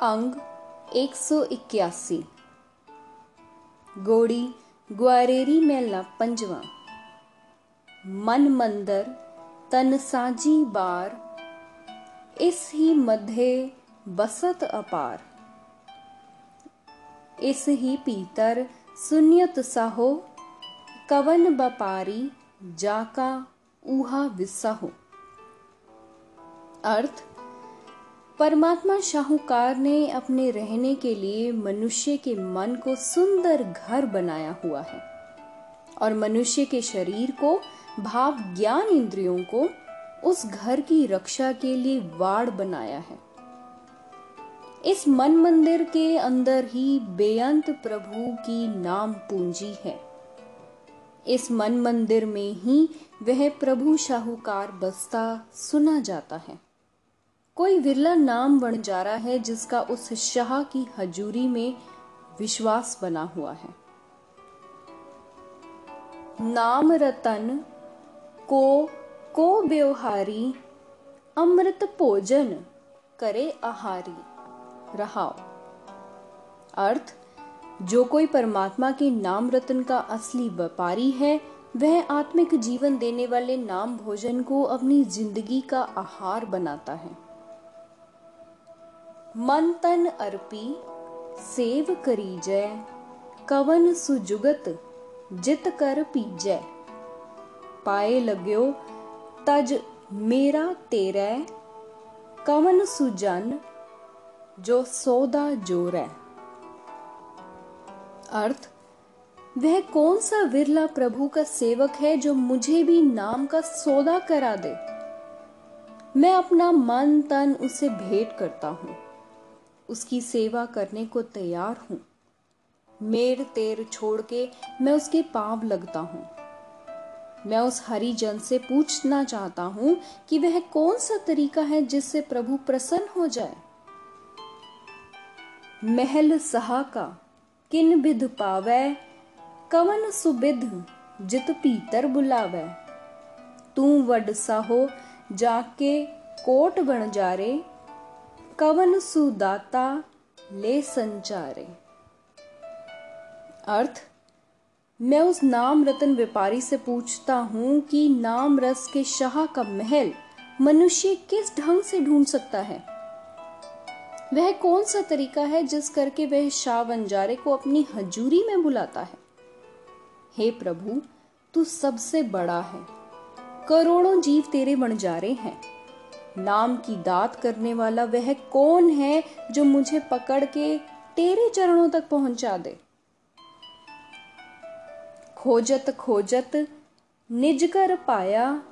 अंग एक सौ इक्यासी। गोड़ी ग्वारेरी मेला पंजवा। मन मंदर तन साजी बार। इस ही मध्य बसत अपार। इस ही पीतर सुनियत साहो। कवन बपारी जाका ऊहा विसाहो। अर्थ परमात्मा शाहूकार ने अपने रहने के लिए मनुष्य के मन को सुंदर घर बनाया हुआ है और मनुष्य के शरीर को, भाव ज्ञान इंद्रियों को उस घर की रक्षा के लिए वाड़ बनाया है। इस मन मंदिर के अंदर ही बेअंत प्रभु की नाम पूंजी है। इस मन मंदिर में ही वह प्रभु शाहूकार बसता सुना जाता है। कोई विरला नाम बंजारा है जिसका उस शाह की हजूरी में विश्वास बना हुआ है। नाम रतन को को व्यवहारी, अमृत भोजन करे आहारी, रहाओ। अर्थ, जो कोई परमात्मा के नाम रतन का असली व्यापारी है, वह आत्मिक जीवन देने वाले नाम भोजन को अपनी ज़िंदगी का आहार बनाता है। मन तन अर्पी, सेव करी जय, कवन सुजुगत, जित कर पीजय पाए लग्यो तज मेरा तेरे, कवन सुजन, जो सौदा ज़ोर। है अर्थ, वह कौन सा विरला प्रभु का सेवक है जो मुझे भी नाम का सौदा करा दे? मैं अपना मन तन उसे भेंट करता हूँ। उसकी सेवा करने को तैयार हूँ। मेर तेर छोड़ के मैं उसके पाव लगता हूँ। मैं उस हरि जन से पूछना चाहता हूँ कि वह कौन सा तरीका है जिससे प्रभु प्रसन्न हो जाए? महल सहा का, किन बिध पावै? कवन सुबिध जित पीतर बुलावै? तू वड साहो, जाके कोट बन जारे कवन सुदाता ले संचारे। अर्थ, मैं उस नाम रतन व्यापारी से पूछता हूँ कि नाम रस के शाह का महल मनुष्य किस ढंग से ढूंढ सकता है? वह कौन सा तरीका है जिस करके वह शाह बंजारे को अपनी हजूरी में बुलाता है? हे प्रभु, तू सबसे बड़ा है। करोड़ों जीव तेरे बंजारे हैं। नाम की दात करने वाला वह कौन है जो मुझे पकड़ के तेरे चरणों तक पहुँचा दे? खोजत खोजत निज कर पाया,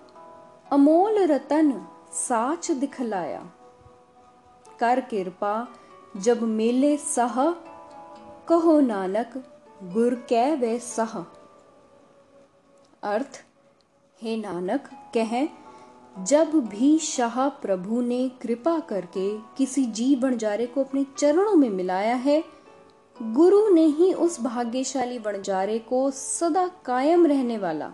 अमोल रतन साच दिखलाया। कर कृपा जब मेले सह, कहो नानक, गुर कै वे सह। अर्थ, हे नानक, कह जब भी शाह प्रभु ने कृपा करके किसी जीव बंजारे को अपने चरणों में मिलाया है, गुरु ने ही उस भाग्यशाली बंजारे को सदा कायम रहने वाला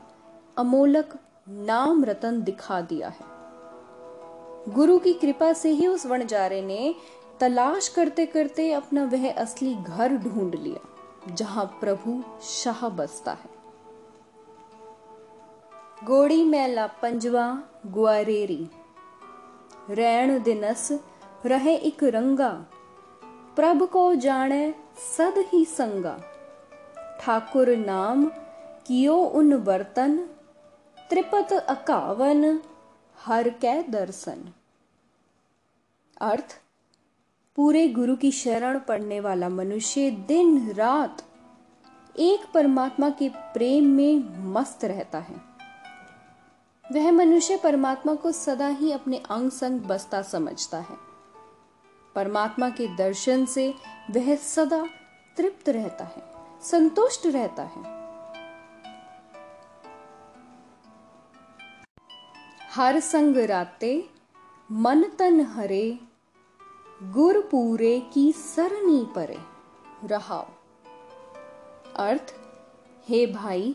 अमोलक नाम रतन दिखा दिया है। गुरु की कृपा से ही उस वनजारे ने तलाश करते करते अपना वह असली घर ढूंढ लिया, जहाँ प्रभु शाह बसता है। गोड़ी मैला पंजवा ग्वारेरी रैण दिनस रहे एक रंगा। प्रभ को जाने सद ही संगा। ठाकुर नाम कियो उन बर्तन। त्रिपत अकावन हर कै दर्शन। अर्थ, पूरे गुरु की शरण पड़ने वाला मनुष्य दिन रात एक परमात्मा के प्रेम में मस्त रहता है। वह मनुष्य परमात्मा को सदा ही अपने अंग संग बसता समझता है। परमात्मा के दर्शन से वह सदा तृप्त रहता है, संतुष्ट रहता है। हर संग राते मन तन हरे, गुर पूरे की सरनी परे रहाओ। अर्थ, हे भाई,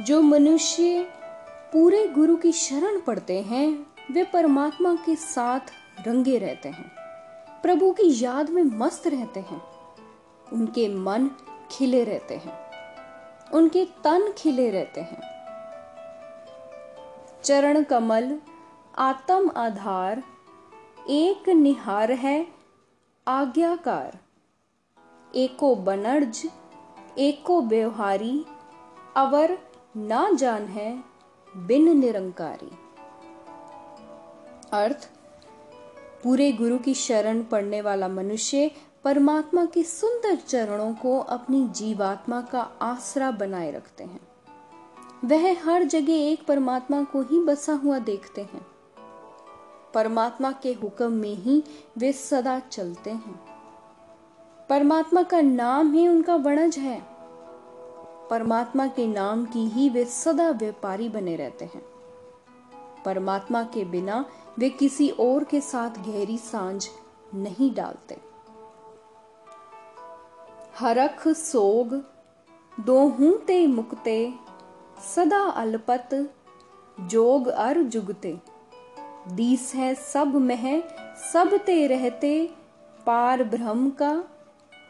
जो मनुष्य पूरे गुरु की शरण पड़ते हैं, वे परमात्मा के साथ रंगे रहते हैं। प्रभु की याद में मस्त रहते हैं। उनके मन खिले रहते हैं। उनके तन खिले रहते हैं। चरण कमल, आत्म आधार, एक निहार है, आज्ञाकार। एको बनर्ज, एको व्यवहारी, अवर ना जान है बिन निरंकारी। अर्थ, पूरे गुरु की शरण पढ़ने वाला मनुष्य परमात्मा के सुंदर चरणों को अपनी जीवात्मा का आसरा बनाए रखते हैं। वह हर जगह एक परमात्मा को ही बसा हुआ देखते हैं। परमात्मा के हुक्म में ही वे सदा चलते हैं। परमात्मा का नाम ही उनका वणज है। परमात्मा के नाम की ही वे सदा व्यापारी बने रहते हैं। परमात्मा के बिना वे किसी और के साथ गहरी साँझ नहीं डालते। हरख, सोग दोहू ते मुक्ते, सदा अलपत, जोग अर जुगते। दीस है सब मह, सब ते रहते, पार ब्रह्म का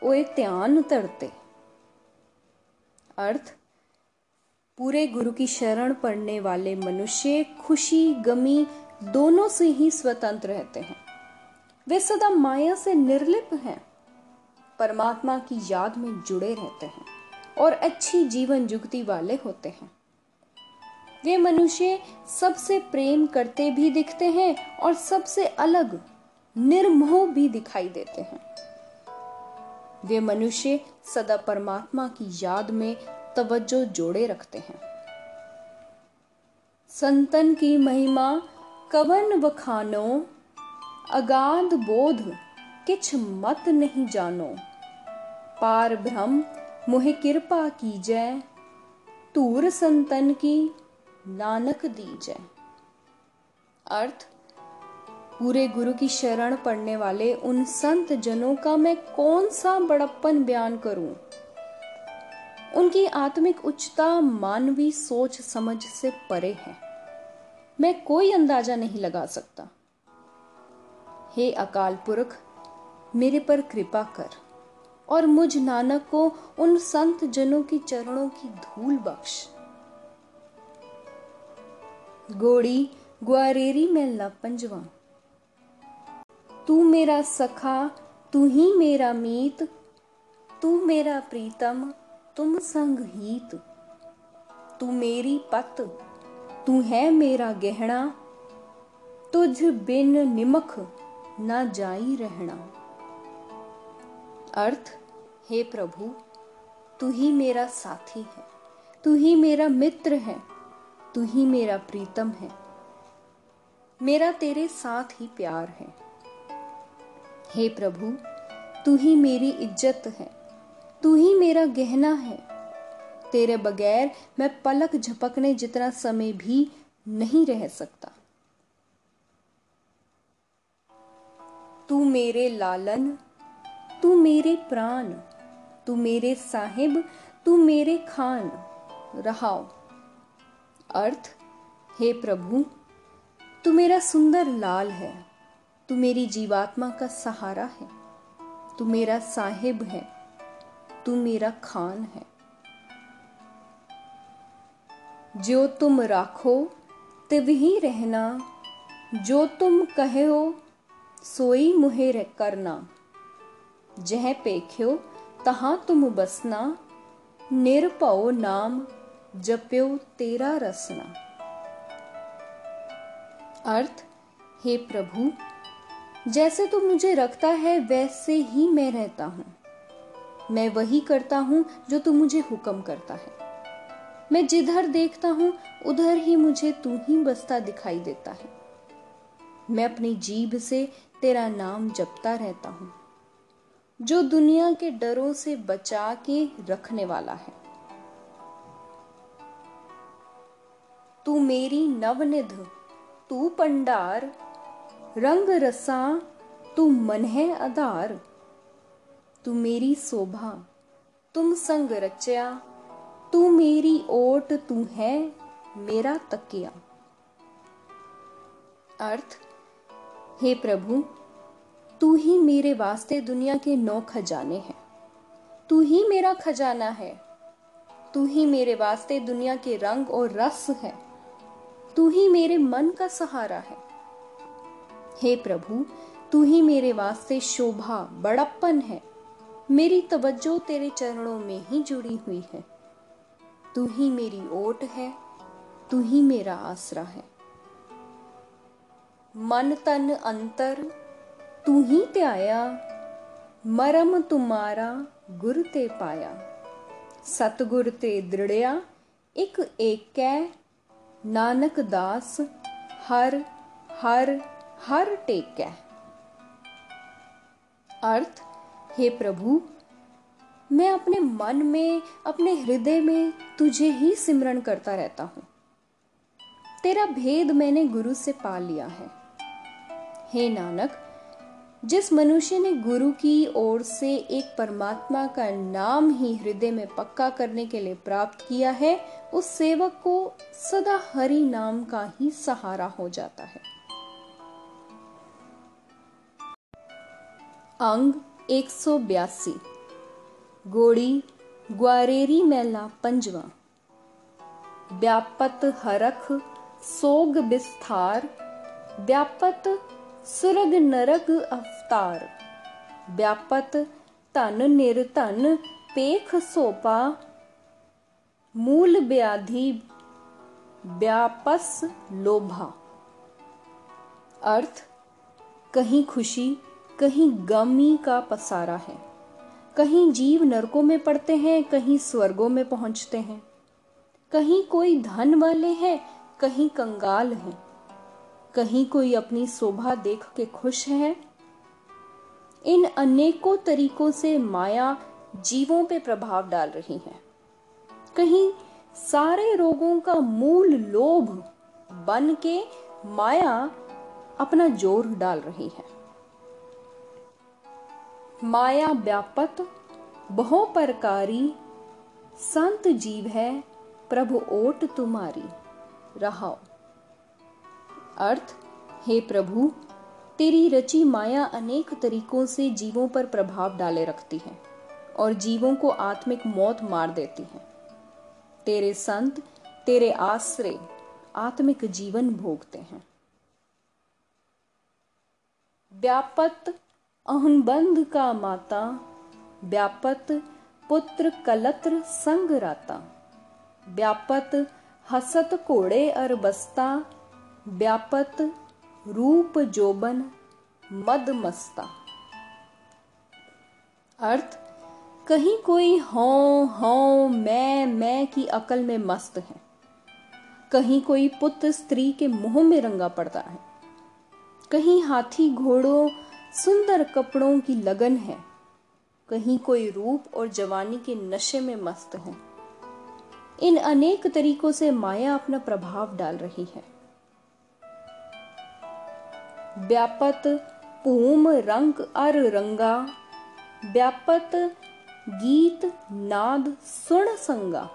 ओए ध्यान तरते अर्थ, पूरे गुरु की शरण पढ़ने वाले मनुष्य खुशी, गमी दोनों से ही स्वतंत्र रहते हैं। वे सदा माया से निर्लिप हैं। परमात्मा की याद में जुड़े रहते हैं और अच्छी जीवन जुगती वाले होते हैं। वे मनुष्य सबसे प्रेम करते भी दिखते हैं और सबसे अलग, निर्मोह भी दिखाई देते हैं। वे मनुष्य सदा परमात्मा की याद में तवज्जो जोड़े रखते हैं। संतन की महिमा, कवन बखानो, अगाध बोध किछ मत नहीं जानो। पार ब्रह्म, मुहे कृपा की जय तूर संतन की नानक दीजय अर्थ पूरे गुरु की शरण पढ़ने वाले उन संत जनों का मैं कौन सा बड़प्पन बयान करूँ? उनकी आत्मिक उच्चता मानवी सोच समझ से परे है। मैं कोई अंदाज़ा नहीं लगा सकता। हे अकाल पुरख, मेरे पर कृपा कर और मुझ नानक को उन संत जनों की चरणों की धूल बख्श। गोड़ी, ग्वारेरी में लपंजवा। तू मेरा सखा, तू ही मेरा मीत, तू मेरा प्रीतम, तुम संग हीत। तू मेरी पत, तू है मेरा गहना तुझ बिन निमख ना जाई रहना अर्थ, हे प्रभु, तू ही मेरा साथी है, तू ही मेरा मित्र है, तू ही मेरा प्रीतम है। मेरा तेरे साथ ही प्यार है। हे प्रभु, तू ही मेरी इज़्ज़त है, तू ही मेरा गहना है। तेरे बगैर मैं पलक झपकने जितना समय भी नहीं रह सकता। तू मेरे लालन, तू मेरे प्राण, तू मेरे साहिब, तू मेरे खान, रहाओ। अर्थ, हे प्रभु, तू मेरा सुंदर लाल है। तू मेरी जीवात्मा का सहारा है। तू मेरा साहिब है। तू मेरा खान है। जो तुम राखो तिव ही रहना। जो तुम कहो, सोई मुहे करना। जह पेख्यो, तहां तुम बसना। निरपो नाम, जप्यो तेरा रसना। अर्थ, हे प्रभु जैसे तू मुझे रखता है, वैसे ही मैं रहता हूँ। मैं वही करता हूँ जो तू मुझे हुक्म करता है। मैं जिधर देखता हूँ, उधर ही मुझे तू ही बसता दिखाई देता है। मैं अपनी जीभ से तेरा नाम जपता रहता हूँ, जो दुनिया के डरों से बचा के रखने वाला है। तू मेरी नवनिध, तू पंडार रंग रसा तू मन है आधार। तू मेरी शोभा, तुम संग रचया। तू मेरी ओट, तू है मेरा तकिया। अर्थ, हे प्रभु, तू ही मेरे वास्ते दुनिया के नौ खजाने हैं। तू ही मेरा खजाना है। तू ही मेरे वास्ते दुनिया के रंग और रस है। तू ही मेरे मन का सहारा है। हे प्रभु, तू ही मेरे वास्ते शोभा, बड़प्पन है। मेरी तवज्जो तेरे चरणों में ही जुड़ी हुई है। तू ही मेरी ओट है, तू ही मेरा आसरा है। मन तन अंतर, तू ही त्याया, मरम तुम्हारा गुर ते पाया। सतगुर ते दृढ़या, एक एक नानक दास, हर हर हर टेक टेकै अर्थ, हे प्रभु, मैं अपने मन में, अपने हृदय में तुझे ही सिमरण करता रहता हूँ। तेरा भेद मैंने गुरु से पा लिया है। हे नानक, जिस मनुष्य ने गुरु की ओर से एक परमात्मा का नाम ही हृदय में पक्का करने के लिए प्राप्त किया है, उस सेवक को सदा हरि नाम का ही सहारा हो जाता है। अंग एक सौ बयासी। गोड़ी, ग्वारेरी मेला पंजवा। व्यापत हरख, सोग बिस्थार व्यापत सुरग नरग अवतार। व्यापत धन निर्धन पेख सोपा। मूल व्याधि, व्यापस लोभा। अर्थ, कहीं खुशी कहीं गमी का पसारा है। कहीं जीव नरकों में पड़ते हैं, कहीं स्वर्गों में पहुँचते हैं। कहीं कोई धन वाले हैं, कहीं कंगाल हैं। कहीं कोई अपनी शोभा देख के खुश है। इन अनेकों तरीकों से माया जीवों पे प्रभाव डाल रही है। कहीं सारे रोगों का मूल लोभ बन के माया अपना ज़ोर डाल रही है। माया व्यापत बहु प्रकारी, संत जीव है प्रभु ओट तुम्हारी। रहाओ। अर्थ, हे प्रभु, तेरी रची माया अनेक तरीकों से जीवों पर प्रभाव डाले रखती है और जीवों को आत्मिक मौत मार देती है। तेरे संत, तेरे आश्रय आत्मिक जीवन भोगते हैं। व्यापत अहनबंध का माता, व्यापत पुत्र कलत्र संग राता। व्यापत हसत कोड़े अर बस्ता, व्यापत रूप जोबन मद मस्ता। अर्थ, कहीं कोई हो हो, मैं मैं की अकल में मस्त है। कहीं कोई पुत्र स्त्री के मुँह में रंगा पड़ता है। कहीं हाथी घोड़ों सुंदर कपड़ों की लगन है। कहीं कोई रूप और जवानी के नशे में मस्त है। इन अनेक तरीकों से माया अपना प्रभाव डाल रही है। व्यापत पूम रंग अर रंगा, व्यापत गीत नाद सुण संगा,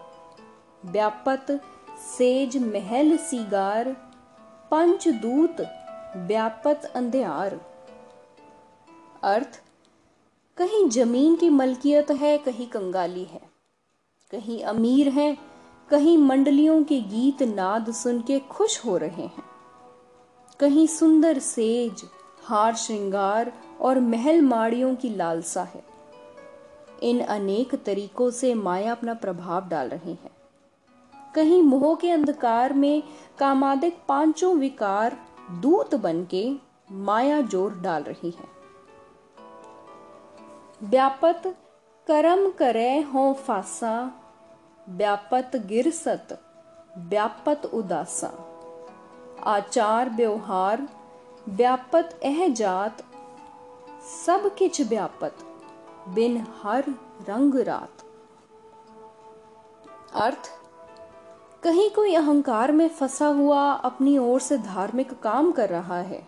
व्यापत सेज महल सीगार, पंचदूत व्यापत अंधेर अर्थ, कहीं ज़मीन की मलकियत है, कहीं कंगाली है। कहीं अमीर है, कहीं मंडलियों के गीत नाद सुन के खुश हो रहे हैं। कहीं सुंदर सेज, हार श्रृंगार और महल माड़ियों की लालसा है। इन अनेक तरीकों से माया अपना प्रभाव डाल रही है। कहीं मोह के अंधकार में कामादिक पाँचों विकार दूत बन के माया ज़ोर डाल रही है। व्यापत करम करे हो फासा, व्यापत गिरसत व्यापत उदासा। आचार व्यवहार, व्यापत एह जात, सब किच व्यापत, बिन हर रंग रात। अर्थ, कहीं कोई अहंकार में फंसा हुआ अपनी ओर से धार्मिक काम कर रहा है।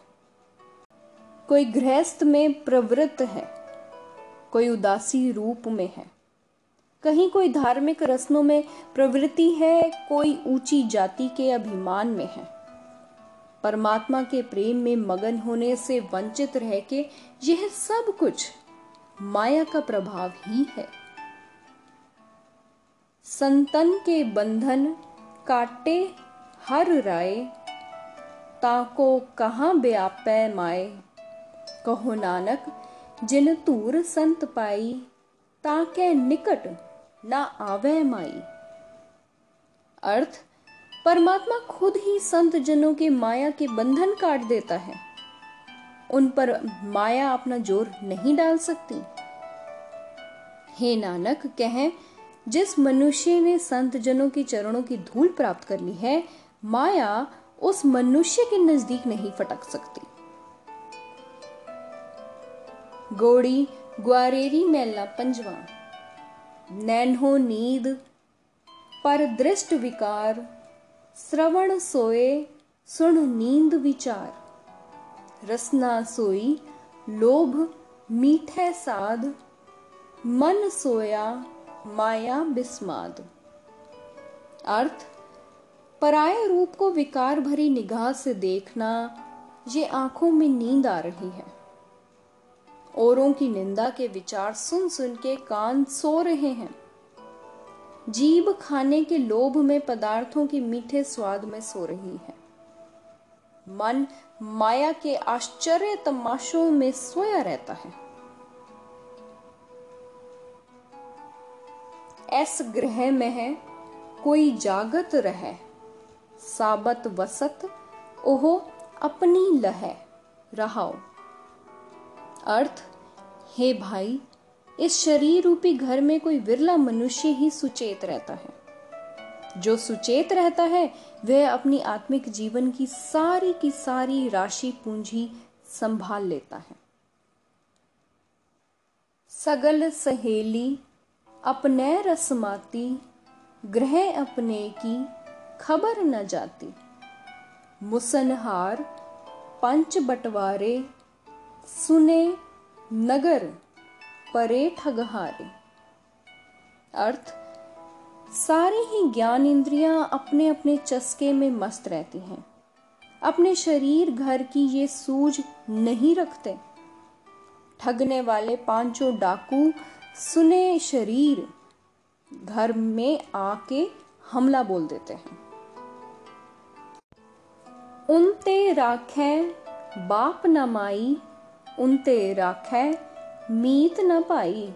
कोई गृहस्थ में प्रवृत्त है कोई उदासी रूप में है। कहीं कोई धार्मिक रस्मों में प्रवृत्ति है, कोई ऊँची जाति के अभिमान में है। परमात्मा के प्रेम में मगन होने से वंचित रह के यह सब कुछ माया का प्रभाव ही है। संतन के बंधन काटे हर राय, ताको कहाँ व्यापै माए, कहो नानक जिन तूर संत पाई ताके निकट ना आवे माई अर्थ परमात्मा खुद ही संत जनों के माया के बंधन काट देता है उन पर माया अपना ज़ोर नहीं डाल सकती हे नानक कहें जिस मनुष्य ने संत जनों के चरणों की धूल प्राप्त कर ली है माया उस मनुष्य के नज़दीक नहीं फटक सकती गोड़ी, ग्वारेरी मेला पंजवा। नैनो नींद, पर दृष्ट विकार। श्रवण सोए सुन नींद विचार। रसना सोई, लोभ मीठे साध मन सोया, माया बिस्माद। अर्थ, पराय रूप को विकार भरी निगाह से देखना, ये आँखों में नींद आ रही है। औरों की निंदा के विचार सुन सुन के कान सो रहे हैं। जीव खाने के लोभ में पदार्थों के मीठे स्वाद में सो रही है। मन माया के आश्चर्य तमाशों में सोया रहता है। ऐस ग्रह में है, कोई जागत रहे। साबत वसत, ओहो, अपनी लह रहाओ। अर्थ, हे भाई, इस शरीर रूपी घर में कोई विरला मनुष्य ही सुचेत रहता है। जो सुचेत रहता है, वह अपनी आत्मिक जीवन की सारी की सारी राशि पूंजी संभाल लेता है। सगल सहेली, अपने रसमाती ग्रह अपने की खबर न जाती। मुसनहार, पंच बंटवारे सुने नगर, परे ठगहारे। अर्थ, सारी ही ज्ञान इंद्रियाँ अपने अपने चस्के में मस्त रहती हैं। अपने शरीर घर की ये सूझ नहीं रखते। ठगने वाले पाँचों डाकू सुने शरीर, घर में आके हमला बोल देते हैं। उनते राखे, बाप न माई उनते राखे, मीत न पाई।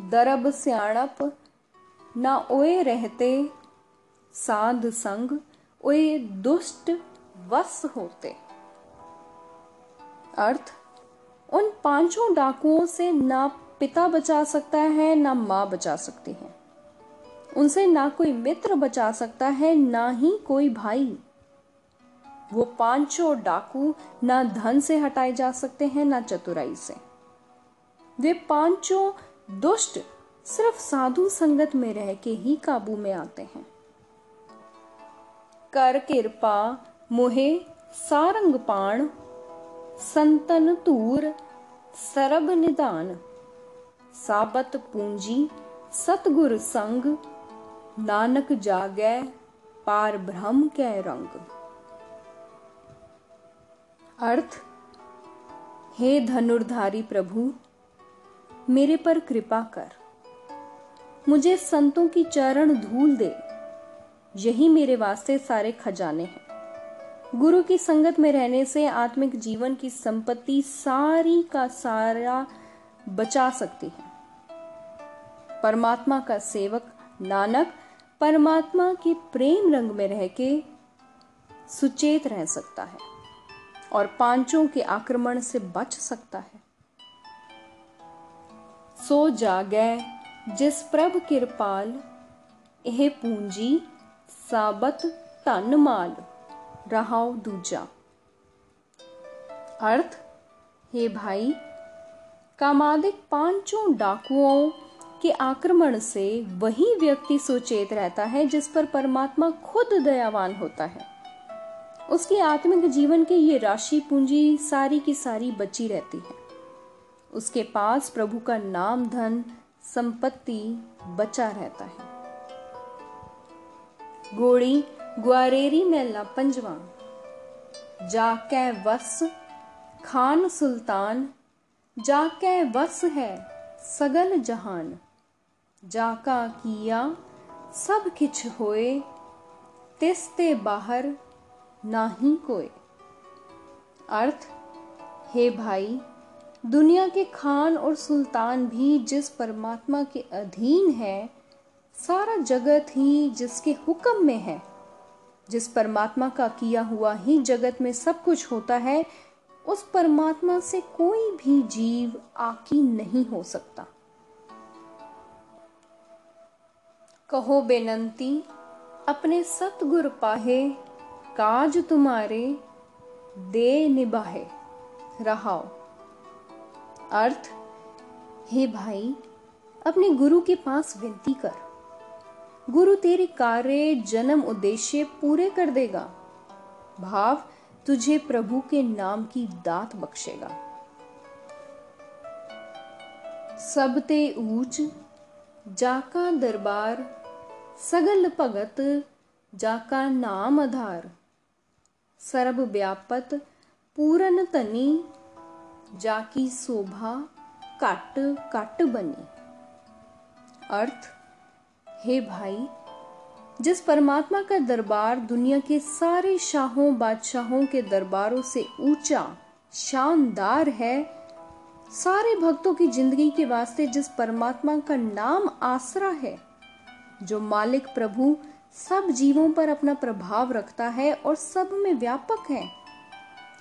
दरब सियाणप, न ओए रहते। साध संग ओए दुष्ट वस होते। अर्थ, उन पाँचों डाकुओं से ना पिता बचा सकता है, ना माँ बचा सकती है। उनसे ना कोई मित्र बचा सकता है, ना ही कोई भाई। वो पाँचों डाकू ना धन से हटाए जा सकते हैं, ना चतुराई से। वे पाँचों दुष्ट सिर्फ़ साधु संगत में रह के ही काबू में आते हैं। कर कृपा मोहे, सारंग पाण, संतन तूर सरब निदान, साबत पूंजी, सतगुर संग, नानक जागै, पार ब्रह्म कै रंग। अर्थ, हे धनुर्धारी प्रभु, मेरे पर कृपा कर। मुझे संतों की चरण धूल दे, यही मेरे वास्ते सारे खजाने हैं। गुरु की संगत में रहने से आत्मिक जीवन की संपत्ति सारी का सारा बचा सकती है। परमात्मा का सेवक नानक, परमात्मा के प्रेम रंग में रह के सुचेत रह सकता है। और पाँचों के आक्रमण से बच सकता है। सो जागै, जिस प्रभ किरपाल ਇਹ पूंजी, साबत धन माल, रहाओ दूजा। अर्थ, हे भाई कामादिक पाँचों डाकुओं के आक्रमण से वही व्यक्ति सुचेत रहता है जिस पर परमात्मा खुद दयावान होता है। उसकी आत्मिक जीवन की ये राशि पूंजी सारी की सारी बची रहती है। उसके पास प्रभु का नाम, धन, संपत्ति बचा रहता है। गोड़ी ग्वारेरी मेला पंजवा। जाके वस खान सुल्तान। जाके वस है सगल जहान। जाका किया सब किछ होए तिस्ते बाहर नाही कोई। अर्थ, हे भाई, दुनिया के खान और सुल्तान भी जिस परमात्मा के अधीन है, सारा जगत ही जिसके हुक्म में है। जिस परमात्मा का किया हुआ ही जगत में सब कुछ होता है, उस परमात्मा से कोई भी जीव आकी नहीं हो सकता। कहो बेनंती, अपने सतगुर पाहे काज तुम्हारे दे निभाए। रहाओ। अर्थ, हे भाई, अपने गुरु के पास विनती कर। गुरु तेरे कार्य, जन्म, उद्देश्य पूरे कर देगा। भाव, तुझे प्रभु के नाम की दात बख्शेगा। सबते ऊंच, जाका दरबार, सगल भगत, जाका नाम आधार। सरब व्यापत पूरन तनी, जाकी शोभा कट कट बनी। अर्थ, हे भाई, जिस परमात्मा का दरबार दुनिया के सारे शाहों, बादशाहों के दरबारों से ऊँचा, शानदार है, सारे भक्तों की ज़िंदगी के वास्ते जिस परमात्मा का नाम आसरा है, जो मालिक प्रभु सब जीवों पर अपना प्रभाव रखता है और सब में व्यापक है।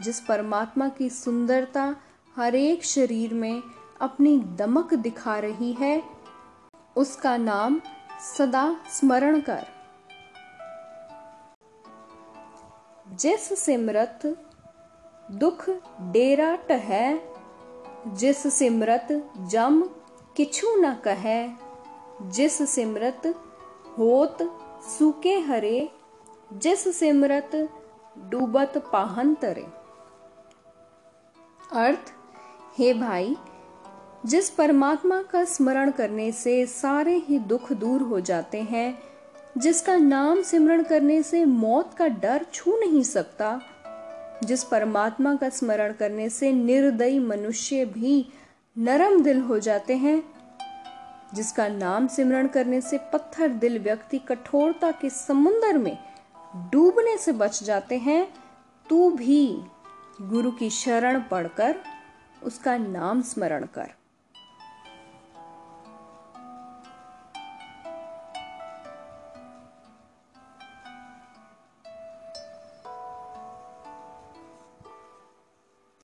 जिस परमात्मा की सुंदरता हर एक शरीर में अपनी दमक दिखा रही है, उसका नाम सदा स्मरण कर। जिस सिमरत दुख डेरा टहै, जिस सिमरत जम किछु न कहे, जिस सिमरत होत सूके हरे, जिस सिमरत डूबत पाहन तरे। अर्थ, हे भाई, जिस परमात्मा का स्मरण करने से सारे ही दुख दूर हो जाते हैं, जिसका नाम सिमरण करने से मौत का डर छू नहीं सकता, जिस परमात्मा का स्मरण करने से निर्दयी मनुष्य भी नरम दिल हो जाते हैं जिसका नाम सिमरण करने से पत्थर दिल व्यक्ति कठोरता के समुन्दर में डूबने से बच जाते हैं, तू भी गुरु की शरण पढ़कर उसका नाम स्मरण कर।